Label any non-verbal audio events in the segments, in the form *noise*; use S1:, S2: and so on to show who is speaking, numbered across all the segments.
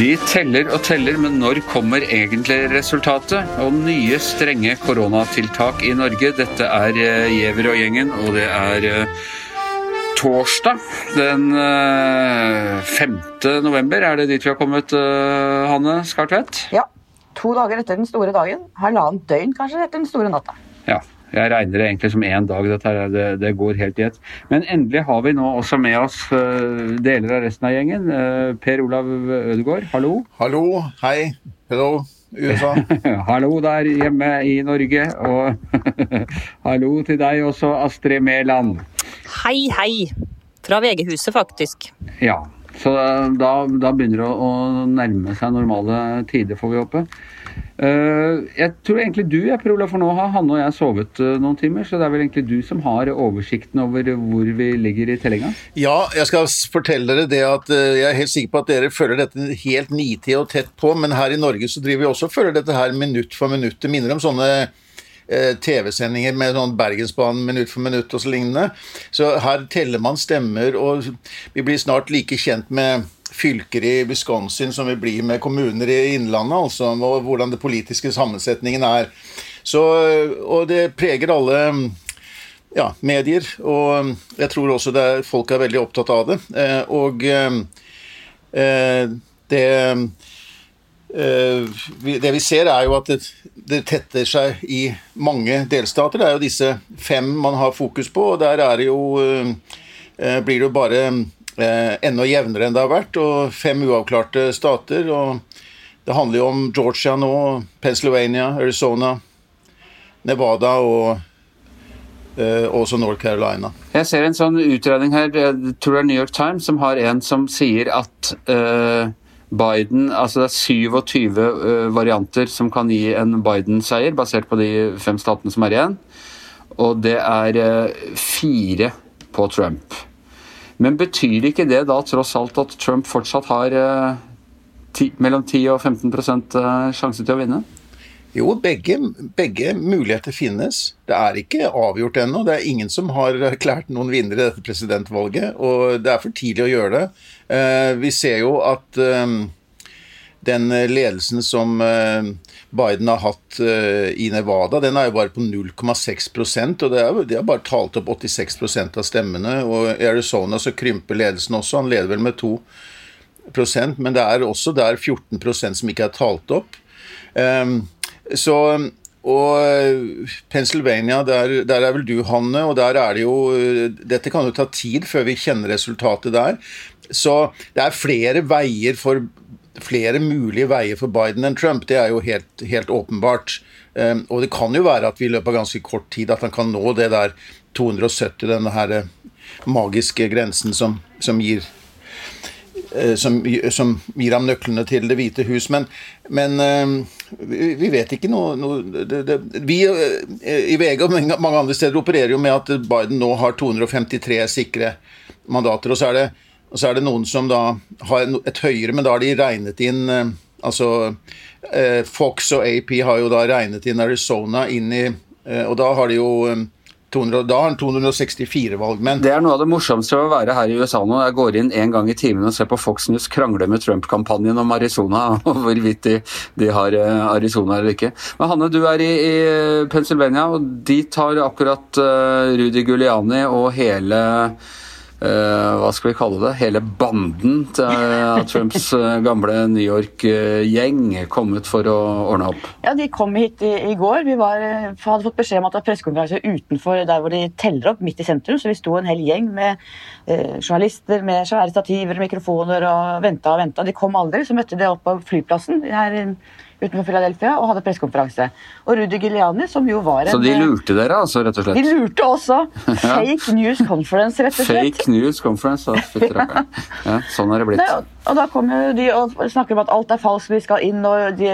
S1: De teller og teller, men når kommer egentlig resultatet? Og nye strenge koronatiltak i Norge. Dette er eh, Giæver og gjengen, og det er eh, torsdag den 5. Eh, november. Er det dit vi har kommet, Hanne Skartvedt?
S2: Ja. To dager etter den store dagen. Halvannet døgn kanskje etter den store natta.
S1: Ja. Jeg regner det egentlig som én dag, dette her, det, det går helt i ett. Men endelig har vi nå også med oss uh, deler av resten av gjengen. Uh, per Olav Ødegaard, hallo.
S3: Hallo. Hei. Hello. USA. *laughs*
S1: hallo der hjemme i Norge. Og *laughs* hallo til deg også, Astrid Mæland.
S4: Hei, hei. Fra VG-huset, faktisk.
S1: Ja. Så da, da begynner det å nærme seg normale tider, får vi håpe. Uh, jeg tror egentlig du jeg Per for nå har Hanne og jeg sovet uh, noen timer, så det er vel egentlig du som har oversikten over hvor vi ligger i tellinga?
S3: Ja, jeg skal fortelle dere det at uh, jeg er helt sikker på at dere følger dette helt nitid og tett på, men her i Norge så driver vi også og følger dette her minutt for minutt. Det minner om sånne TV-sendinger med sånn Bergensbanen minutt for minutt og så lignende. Så her teller man stemmer, og vi blir snart like kjent med fylker i Wisconsin som vi blir med kommuner i Innlandet, altså, og hvordan det politiske sammensetningen er. Så, og det preger alle ja, medier, og jeg tror også det er, folk er veldig opptatt av det. Eh, og eh, det eh, det vi ser, er jo at det, det, tetter seg i mange delstater. Det er jo disse fem man har fokus på, og der er det jo Blir det jo bare eh, enda jevnere enn det har vært, og fem uavklarte stater. og Det handler jo om Georgia nå, Pennsylvania, Arizona, Nevada og eh, også North Carolina.
S1: Jeg ser en sånn utredning her, jeg tror det er New York Times, som har en som sier at eh, Biden, altså Det er 27 uh, varianter som kan gi en Biden-seier, basert på de fem statene som er igjen. Og det er uh, fire på Trump. Men betyr ikke det da tross alt at Trump fortsatt har eh, ti, mellom 10 og 15 eh, sjanse til å vinne?
S3: Jo, begge, begge, muligheter finnes. Det er ikke avgjort ennå. Det er ingen som har erklært noen vinner i dette presidentvalget, og det er for tidlig å gjøre det. Eh, vi ser jo at den ledelsen som Biden har hatt i Nevada, den er jo bare på 0,6% og det de har bare talt opp 86% av stemmene. Og i Arizona så krymper ledelsen også, han leder vel med 2% men det er også der 14% som ikke er talt opp. Um, så og Pennsylvania, der, der, er vel du, Hanne, og der er det jo Dette kan jo ta tid før vi kjenner resultatet der. Så det er flere veier for flere mulige veier for Biden enn Trump. Det er jo helt, helt åpenbart. Um, og det kan jo være at vi i løpet av ganske kort tid at han kan nå det der 270, denne her eh, magiske grensen som, som gir uh, som, som, gir ham nøklene til Det hvite hus. Men, men uh, vi, vet ikke noe, noe det, det, Vi uh, i VG og mange andre steder opererer jo med at Biden nå har 253 sikre mandater. Og så er det så er det noen som da har et høyere, men da har de regnet inn eh, Altså eh, Fox og AP har jo da regnet inn Arizona inn i eh, Og da har de jo 200, da har han 264 valgmenn.
S1: Det er noe av det morsomste å være her i USA nå. Jeg går inn en gang i timen og ser på Fox News krangle med Trump-kampanjen om Arizona, *laughs* og hvorvidt de, de, har Arizona eller ikke. Men Hanne, du er i, i Pennsylvania, og dit har akkurat uh, Rudy Guliani og hele hva skal vi kalle det, hele banden til uh, Trumps uh, gamle New York-gjeng kommet for å ordne opp?
S2: Ja, De kom hit i, i går. Vi var, hadde fått beskjed om at det var pressekonferanse utenfor der hvor de teller opp, midt i sentrum. Så vi sto en hel gjeng med journalister med svære stativer og mikrofoner og venta og venta. De kom aldri. Så møtte de opp på flyplassen her utenfor Philadelphia og hadde pressekonferanse. Og Rudi Giuliani, som jo var en
S1: Så de lurte dere, altså, rett og slett?
S2: De lurte også. *laughs* Fake news conference, rett og slett.
S1: Fake news conference, *laughs* ja. ja, Sånn er det blitt.
S2: Nei, og da kommer de og snakker om at alt er falskt, vi skal inn, og de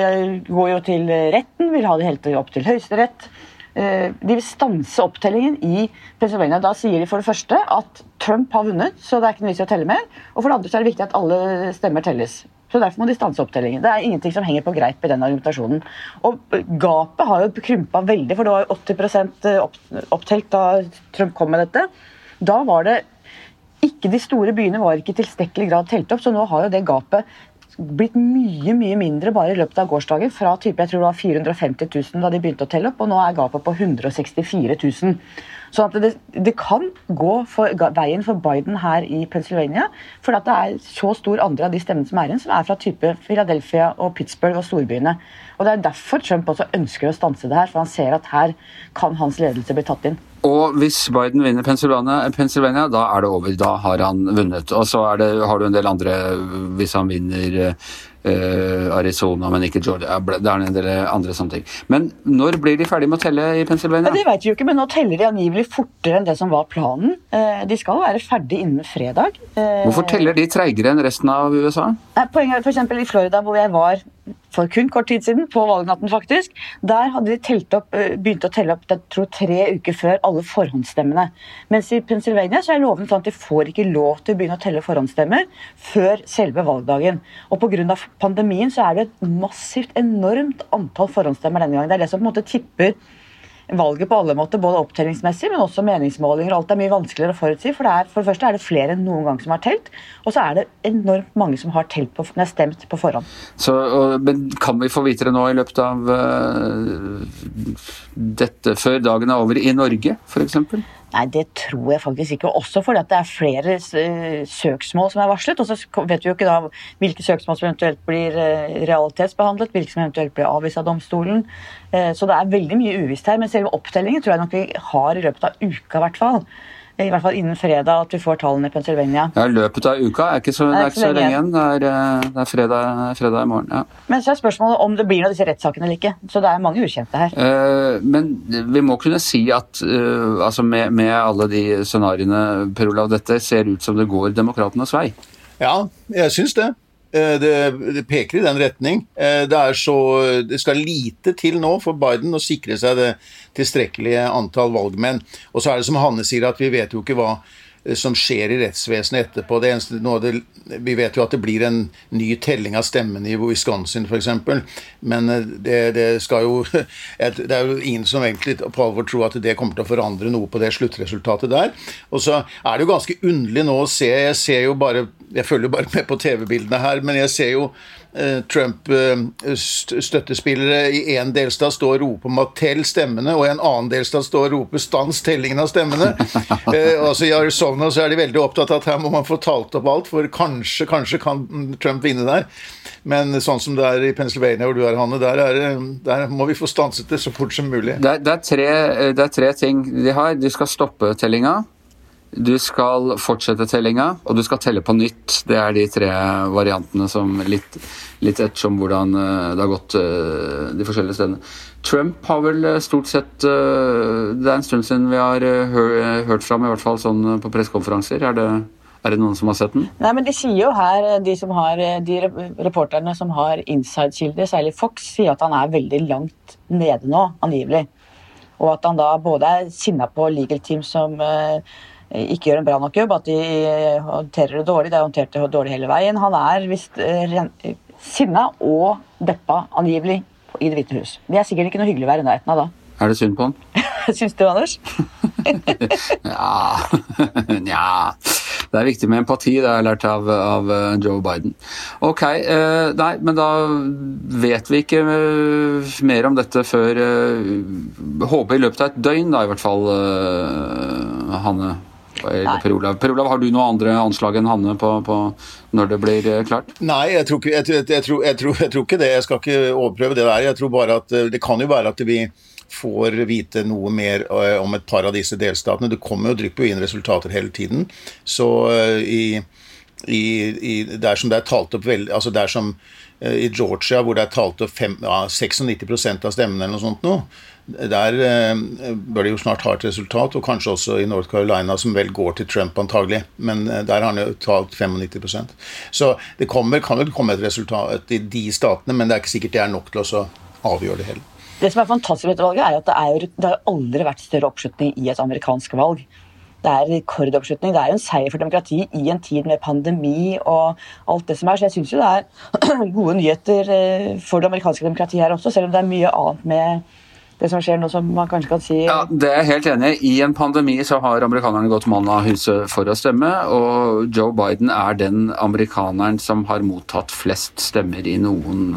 S2: går jo til retten, vil ha det helt opp til Høyesterett. Eh, de vil stanse opptellingen i Pennsylvania. Da sier de for det første at Trump har vunnet, så det er ikke noe vits i å telle mer. Og for det andre så er det viktig at alle stemmer telles. Så Derfor må de stanse opptellingen. Det er ingenting som henger på greip i den argumentasjonen. Og Gapet har jo krympa veldig, for det var 80 opp, opptelt da Trump kom med dette. Da var det ikke De store byene var ikke i tilstrekkelig grad telt opp, så nå har jo det gapet blitt mye mye mindre bare i løpet av gårsdagen. Fra type, jeg tror det var 450 000 da de begynte å telle opp, og nå er gapet på 164 000. Så at det, det kan gå for, veien for Biden her i Pennsylvania. For det er så stor andre av de stemmene som er igjen, som er fra type Philadelphia og Pittsburgh og storbyene. Og Det er derfor Trump også ønsker å stanse det her, for han ser at her kan hans ledelse bli tatt inn.
S1: Og hvis Biden vinner Pennsylvania, Pennsylvania, da er det over. Da har han vunnet. Og så det, har du en del andre Hvis han vinner uh, Arizona, men ikke Georgia Det er en del andre sånne ting. Men når blir de ferdig med å telle i Pennsylvania?
S2: Det vet vi jo ikke, men nå teller de angivelig fortere enn det som var planen. Uh, de skal være ferdig innen fredag.
S1: Hvorfor teller de treigere enn resten av USA?
S2: Poenget er f.eks. i Florida, hvor jeg var for kun kort tid siden, på valgnatten faktisk, der hadde de telt opp, eh, begynt å telle opp jeg tror, tre uker før alle forhåndsstemmene. Mens i Pennsylvania så er loven sånn at de får ikke lov til å begynne å telle forhåndsstemmer før selve valgdagen. Og pga. pandemien så er det et massivt, enormt antall forhåndsstemmer denne gangen. Det er det som på en måte tipper valget på alle måter, både opptellingsmessig, men også meningsmålinger. Alt er mye vanskeligere å forutsi. For det, er, for det første er det flere enn noen gang som har telt, og så er det enormt mange som har på, stemt på forhånd.
S1: Så, men kan vi få vite det nå i løpet av uh, dette, før dagen er over, i Norge f.eks.?
S2: Nei, det tror jeg faktisk ikke. Også fordi at det er flere søksmål som er varslet. Og så vet vi jo ikke da hvilke søksmål som eventuelt blir eh, realitetsbehandlet, hvilke som eventuelt blir avvist av domstolen. Eh, så det er veldig mye uvisst her. Men selve opptellingen tror jeg nok vi har i løpet av uka, i hvert fall i hvert fall innen fredag at vi får tallene i Pennsylvania.
S1: Ja, løpet av uka er ikke så, det er ikke så lenge igjen. Det er, eh, det er fredag, fredag, i morgen. ja.
S2: Men så er spørsmålet om det blir noen av disse rettssakene eller ikke. Så det er mange ukjente her.
S1: Uh, men vi må kunne si at uh, altså med, med, alle de scenarioene Per Olav, dette ser ut som det går demokratenes vei.
S3: Ja, jeg syns det. Eh, det, det, peker i den retning. Eh, det, så, det skal lite til nå for Biden å sikre seg det tilstrekkelige antall valgmenn. Og så er det som Hanne sier, at vi vet jo ikke hva som skjer i rettsvesenet etterpå. Det eneste, det, vi vet jo at det blir en ny telling av stemmene i Wisconsin f.eks. Men eh, det, det, skal jo *laughs* Det er jo ingen som egentlig på alvor tror at det kommer til å forandre noe på det sluttresultatet der. Og så er det jo ganske underlig nå å se Jeg ser jo bare Jeg følger jo bare med på TV-bildene her, men jeg ser jo Eh, Trump-støttespillere i én delstat står og rope 'Mattel stemmene', og i en annen delstat står og roper 'stans tellingen av stemmene'. *laughs* Eh, altså I Arizona så er de veldig opptatt av at her må man få talt opp alt, for kanskje, kanskje kan Trump vinne der. Men sånn som det er i Pennsylvania hvor du er, Hanne, der, er, der må vi få stanset det så fort som mulig.
S1: Det det er, tre, det er tre ting de har. De skal stoppe tellinga. Du skal fortsette tellinga, og du skal telle på nytt. Det er de tre variantene som litt, litt ettersom hvordan eh, det har gått eh, de forskjellige stedene. Trump har vel eh, stort sett Det er en stund siden vi har hørt fram, i hvert fall sånn på pressekonferanser. Er det, er det noen som har sett den?
S2: Nei, men De sier jo her, de, som har, de reporterne som har inside-kilder, særlig Fox, sier at han er veldig langt nede nå, angivelig. Og at han da både er sinna på legal team som Eh, ikke gjør en bra nok jobb, at de eh, håndterer det dårlig. De har håndtert det dårlig hele veien. Han er visst eh, sinna og deppa, angivelig, i Det hvite hus. Det er sikkert ikke noe hyggelig å være i nærheten av da. *laughs*
S1: Er det synd på han? *laughs*
S2: Syns du, Anders? *laughs*
S1: ja Nja Det er viktig med empati, det har jeg lært av, av Joe Biden. Ok, eh, nei, men da vet vi ikke mer om dette før eh, Håper i løpet av et døgn, da i hvert fall, eh, Hanne. Per Olav. per Olav. har du noen andre anslag enn Hanne på, på når det blir eh, klart?
S3: Nei, jeg tror, ikke, jeg, jeg, tror, jeg, tror, jeg tror, ikke det. Jeg skal ikke overprøve det der. Jeg tror bare at eh, Det kan jo være at vi får vite noe mer eh, om et par av disse delstatene. Det kommer jo drypper inn resultater hele tiden. Så i, i, i der som det er talt opp veldig altså der som i Georgia, hvor det er talt opp fem, ja, 96 av stemmene eller noe sånt noe, der eh, bør det jo snart ha et resultat, og kanskje også i North Carolina, som vel går til Trump antagelig. Men eh, der har han jo talt 95% Så det kommer, kan vel komme et resultat i de statene, men det er ikke sikkert det er nok til å avgjøre det hele.
S2: Det som er fantastisk med dette valget, er at det, er, det har aldri vært større oppslutning i et amerikansk valg. det er rekordoppslutning. Det er jo en seier for demokrati i en tid med pandemi og alt det som er. Så jeg syns jo det er *clears throat* gode nyheter eh, for det amerikanske demokratiet her også, selv om det er mye annet med det som skjer nå som man kanskje kan si
S1: Ja, Det er jeg helt enig i. I en pandemi så har amerikanerne gått mann av huset for å stemme, og Joe Biden er den amerikaneren som har mottatt flest stemmer i, noen,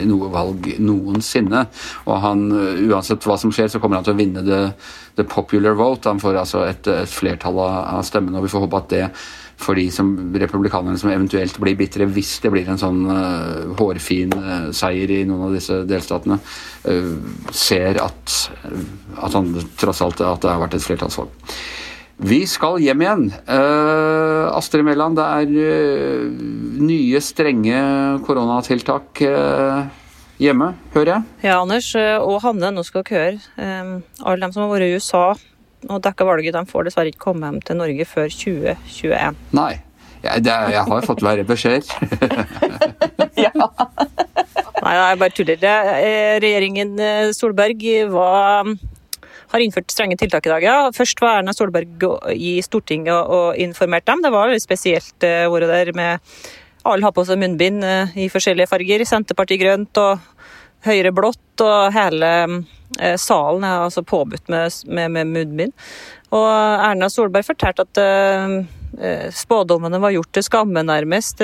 S1: i noe valg noensinne. Og han, uansett hva som skjer, så kommer han til å vinne the, the popular vote. Han får altså et, et flertall av stemmene, og vi får håpe at det for de som, republikanerne som eventuelt blir bitre hvis det blir en sånn uh, hårfin uh, seier i noen av disse delstatene, uh, ser at, at han tross alt at det har vært et flertallsvalg. Vi skal hjem igjen. Astrid Mæland, det er nye, strenge koronatiltak hjemme, hører jeg?
S4: Ja, Anders og Hanne, nå skal dere høre. alle de som har vært i USA og dekka valget de får dessverre ikke komme hjem til Norge før 2021.
S1: Nei. Jeg, det, jeg har fått verre beskjeder. *laughs*
S2: ja.
S4: Nei, jeg bare tuller. Regjeringen eh, Solberg var, har innført strenge tiltak i dag. ja. Først var Erna Solberg i Stortinget og informerte dem. Det var litt spesielt eh, året der med alle har på seg munnbind eh, i forskjellige farger. Senterpartiet grønt og Høyre blått, og hele eh, salen er altså påbudt med, med, med munnbind. Og Erna Solberg fortalte at uh, spådommene var gjort til skamme, nærmest.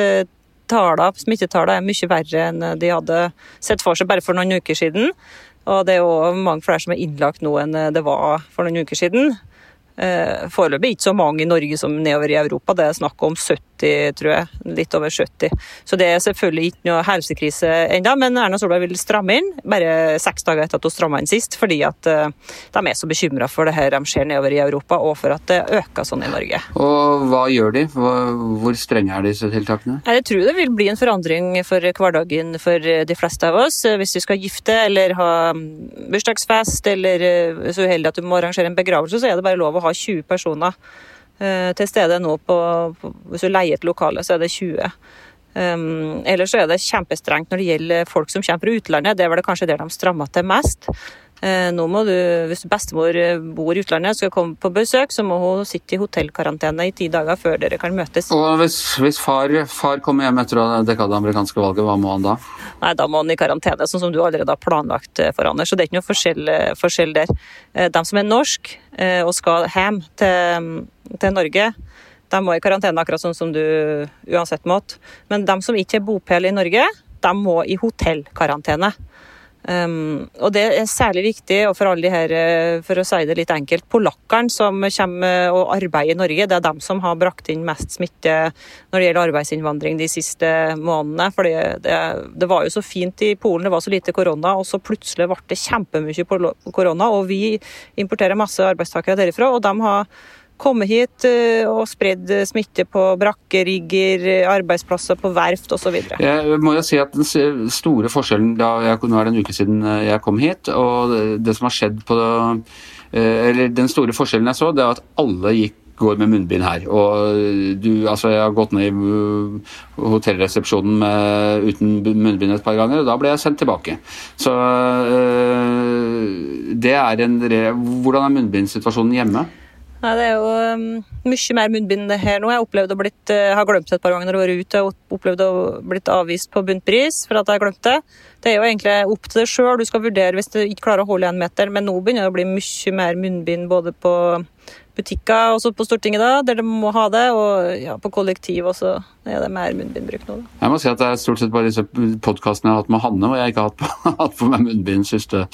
S4: Tala, Smittetallene er mye verre enn de hadde sett for seg bare for noen uker siden. Og det er jo mange flere som er innlagt nå enn det var for noen uker siden. Eh, foreløpig ikke så mange i Norge som nedover i Europa. Det er snakk om 70, tror jeg. Litt over 70. Så det er selvfølgelig ikke noe helsekrise ennå, men Erna Solberg vil stramme inn. Bare seks dager etter at hun stramma inn sist, fordi at eh, de er så bekymra for det her de ser nedover i Europa, og for at det øker sånn i Norge.
S1: Og hva gjør de? Hvor strenge er disse tiltakene?
S4: Jeg tror det vil bli en forandring for hverdagen for de fleste av oss. Hvis du skal gifte eller ha bursdagsfest, eller eh, så uheldig at du må arrangere en begravelse, så er det bare lov å ha ha 20 personer uh, til stede nå på, på, Hvis du leier et lokale, så er det 20. Um, ellers så er det kjempestrengt når det gjelder folk som kommer fra utlandet. Det er vel kanskje der de strammer til mest. Eh, nå må du, Hvis bestemor eh, bor i utlandet og skal komme på besøk, så må hun sitte i hotellkarantene i ti dager før dere kan møtes.
S1: Og Hvis, hvis far, far, kommer hjem etter å ha dekka det amerikanske valget, hva må han da?
S4: Nei, Da må han i karantene, sånn som du allerede har planlagt eh, for Anders. Så det er ikke noe forskjell, forskjell der. De som er norsk og skal hjem til, til Norge, de må i karantene akkurat sånn som du uansett måtte. Men de som ikke har bopel i Norge, de må i hotellkarantene. Um, og Det er særlig viktig, og for alle de her, eh, for å si det litt enkelt, polakkene som kommer og arbeider i Norge. Det er dem som har brakt inn mest smitte når det gjelder arbeidsinnvandring de siste månedene. for det, det, var jo så fint i Polen, det var så lite korona, og så plutselig ble det kjempemye korona. Og vi importerer masse arbeidstakere derifra, og de har komme hit eh, og spredd smitte på brakkerigger, arbeidsplasser på verft osv.
S1: Jeg må jo si at Den store forskjellen da jeg, Nå er det en uke siden eh, jeg kom hit, og det som har skjedd på eh, eller Den store forskjellen jeg så, det er at alle gikk går med munnbind her. Og du, altså jeg har gått ned i hotellresepsjonen med, uten munnbind et par ganger, og da ble jeg sendt tilbake. Så det er en Hvordan er munnbindsituasjonen hjemme?
S4: Nei, Det er jo um, mye mer munnbind her nå. Jeg opplevde å blitt, uh, har glemt det et par ganger når jeg har vært ute. Jeg opplevde å blitt avvist på bunnpris for at jeg har glemt det. Det er jo egentlig opp til deg sjøl. Du skal vurdere hvis du ikke klarer å holde en meter. Men nå begynner det å bli mye mer munnbind både på butikker også på Stortinget, da, der de må ha det, og ja, på kollektiv også er det mer munnbindbruk nå. Da.
S1: Jeg må si at det er stort sett bare disse podkastene jeg har hatt med Hanne, og jeg ikke har hatt på, *laughs* hatt på meg munnbind siste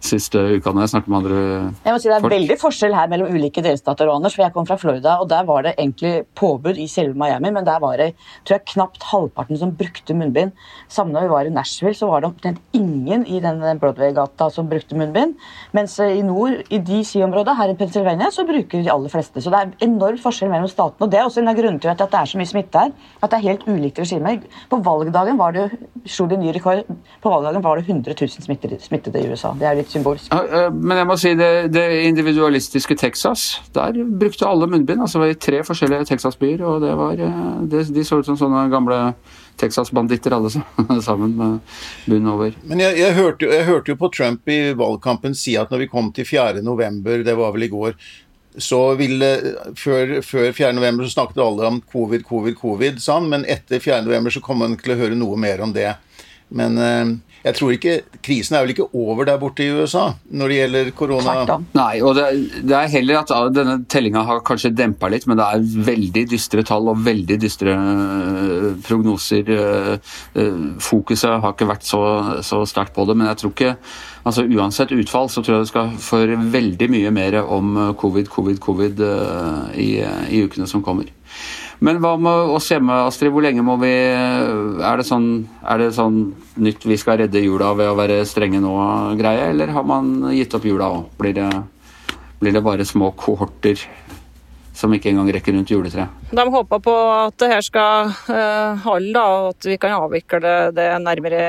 S1: siste når jeg med andre
S2: Jeg må si Det er folk. veldig forskjell her mellom ulike delstater. og Anders, for Jeg kom fra Florida, og der var det egentlig påbud i selve Miami, men der var det tror jeg, knapt halvparten som brukte munnbind. Samme når vi var i Nashville, så var det omtrent ingen i den Broadway-gata som brukte munnbind. Mens i nord, i DC-området her i Pennsylvania, så bruker de aller fleste. Så det er enorm forskjell mellom statene. og Det er også en av grunnene til at det er så mye smitte her. At det er helt ulikt regime. På valgdagen var det, slo de ny rekord. På valgdagen var det 100 000 smittede, smittede i USA. Det er litt symbolsk.
S1: Men jeg må si det, det individualistiske Texas, der brukte alle munnbind. altså I tre forskjellige Texas-byer. og det var, eh, det, De så ut som sånne gamle Texas-banditter alle *laughs* sammen med bunn over.
S3: Men jeg, jeg, hørte, jeg, hørte, jo på Trump i valgkampen si at når vi kom til 4. november, det var vel i går, så ville, før, før 4. november så snakket alle om covid, covid, covid, sånn, men etter 4. november så kom man til å høre noe mer om det. Men eh, jeg tror ikke, Krisen er vel ikke over der borte i USA når det gjelder korona?
S1: Nei, og det, det, er heller at denne tellinga har kanskje dempa litt, men det er veldig dystre tall og veldig dystre uh, prognoser. Uh, fokuset har ikke vært så, så sterkt på det, men jeg tror ikke altså Uansett utfall så tror jeg det skal for veldig mye mer om covid, covid, covid i, i ukene som kommer. Men hva med oss hjemme, Astrid? Hvor lenge må vi Er det sånn, er det sånn nytt vi skal redde jula ved å være strenge nå-greie, eller har man gitt opp jula òg? Blir, blir, det bare små kohorter som ikke engang rekker rundt juletreet?
S4: De håper på at det her skal uh, holde, og at vi kan avvikle det nærmere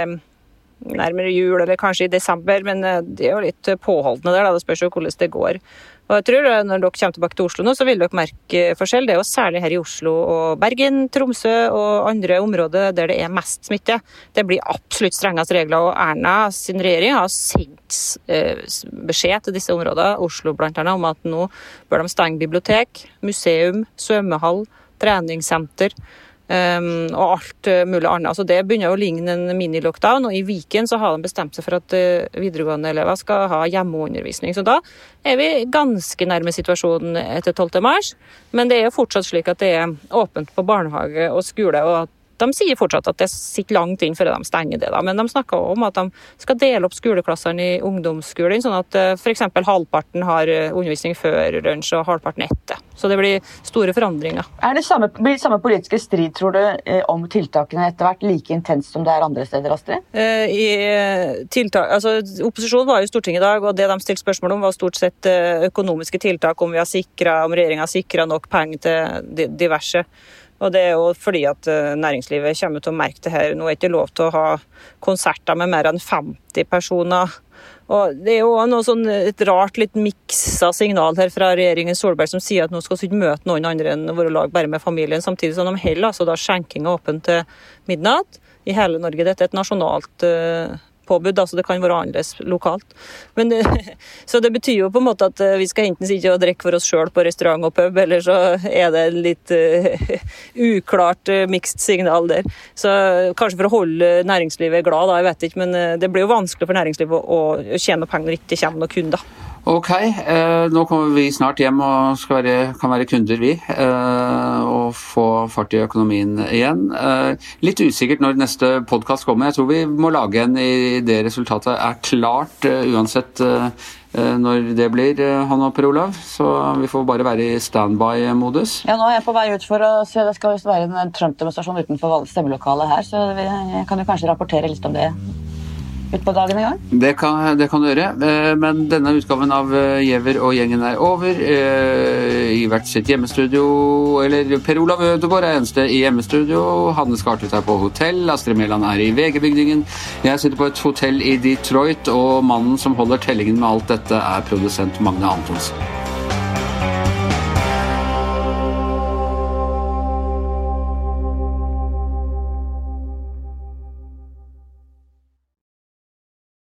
S4: nærmere jul, eller kanskje i desember, men det er jo litt påholdende der. Da. Det spørs jo hvordan det går. Og jeg tror eh, Når dere kommer tilbake til Oslo nå, så vil dere merke forskjell. Det er jo særlig her i Oslo og Bergen, Tromsø og andre områder der det er mest smitte. Det blir absolutt strengest regler. og Erna sin regjering har sendt eh, beskjed til disse områdene, Oslo bl.a., om at nå bør de stenge bibliotek, museum, svømmehall, treningssenter. Um, og alt uh, mulig annet. Så Det begynner å ligne en mini-lockdown. og I Viken så har de bestemt seg for at uh, videregående elever skal ha hjemmeundervisning. Så da er vi ganske nærme situasjonen etter 12. mars. Men det er jo fortsatt slik at det er åpent på barnehage og skole. og at de sier fortsatt at det sitter langt inn før de stenger det, da. men de snakker om at de skal dele opp skoleklassene i ungdomsskolen, sånn at eh, f.eks. halvparten har eh, undervisning før lunsj og halvparten etter. Så det blir store forandringer.
S2: Er det samme, blir det samme politiske strid, tror du, eh, om tiltakene etter hvert like intenst som det er andre steder, Astrid?
S4: I tiltak, altså, opposisjonen var jo i Stortinget i dag, og det de stilte spørsmål om, var stort sett økonomiske tiltak, om, vi har sikret, om regjeringa har sikra nok penger til diverse. Og det er jo fordi at eh, næringslivet kommer til å merke det her. Nå er det ikke lov til å ha konserter med mer enn 50 personer. Og Det er jo noe sånn, et rart, litt miksa signal her fra regjeringen Solberg som sier at nå skal vi ikke møte noen andre enn våre lag, bare med familien. Samtidig som de holder altså da skjenkinga åpen til midnatt i hele Norge. Dette er et nasjonalt uh, påbud, altså det kan være annerledes lokalt. Men, *laughs* så det betyr jo på en måte at eh, vi skal enten sitte og drikke for oss sjøl på restaurant og pub, eller så er det litt uh, *laughs* uklart uh, mixed signal der. Så kanskje for å holde næringslivet glad, da, jeg vet ikke, men det blir jo vanskelig for næringslivet å, å tjene penger når det ikke kommer noen kunder.
S1: Ok, eh, nå kommer vi snart hjem og være, kan være kunder, vi. Eh, og få fart i økonomien igjen. Eh, litt usikkert når neste podkast kommer. Jeg tror vi må lage en i det resultatet er klart, eh, uansett eh, eh, når det blir, han og Per Olav. Så vi får bare være i standby-modus.
S2: Ja, nå er jeg på vei ut for å se det skal være en Trump-demonstrasjon utenfor stemmelokalet her, så jeg kan jo kanskje rapportere litt om det utpå dagen en gang?
S1: Det kan, det kan, du gjøre. Eh, men denne utgaven av Gjever Giæver og gjengen er over. Eh, I hvert sitt hjemmestudio. Eller Per Olav Ødegaard er eneste i hjemmestudio. Hanne Skartvedt er på hotell. Astrid Mæland er i VG-bygningen. Jeg sitter på et hotell i Detroit, og mannen som holder tellingen med alt dette, er produsent Magne Antonsen.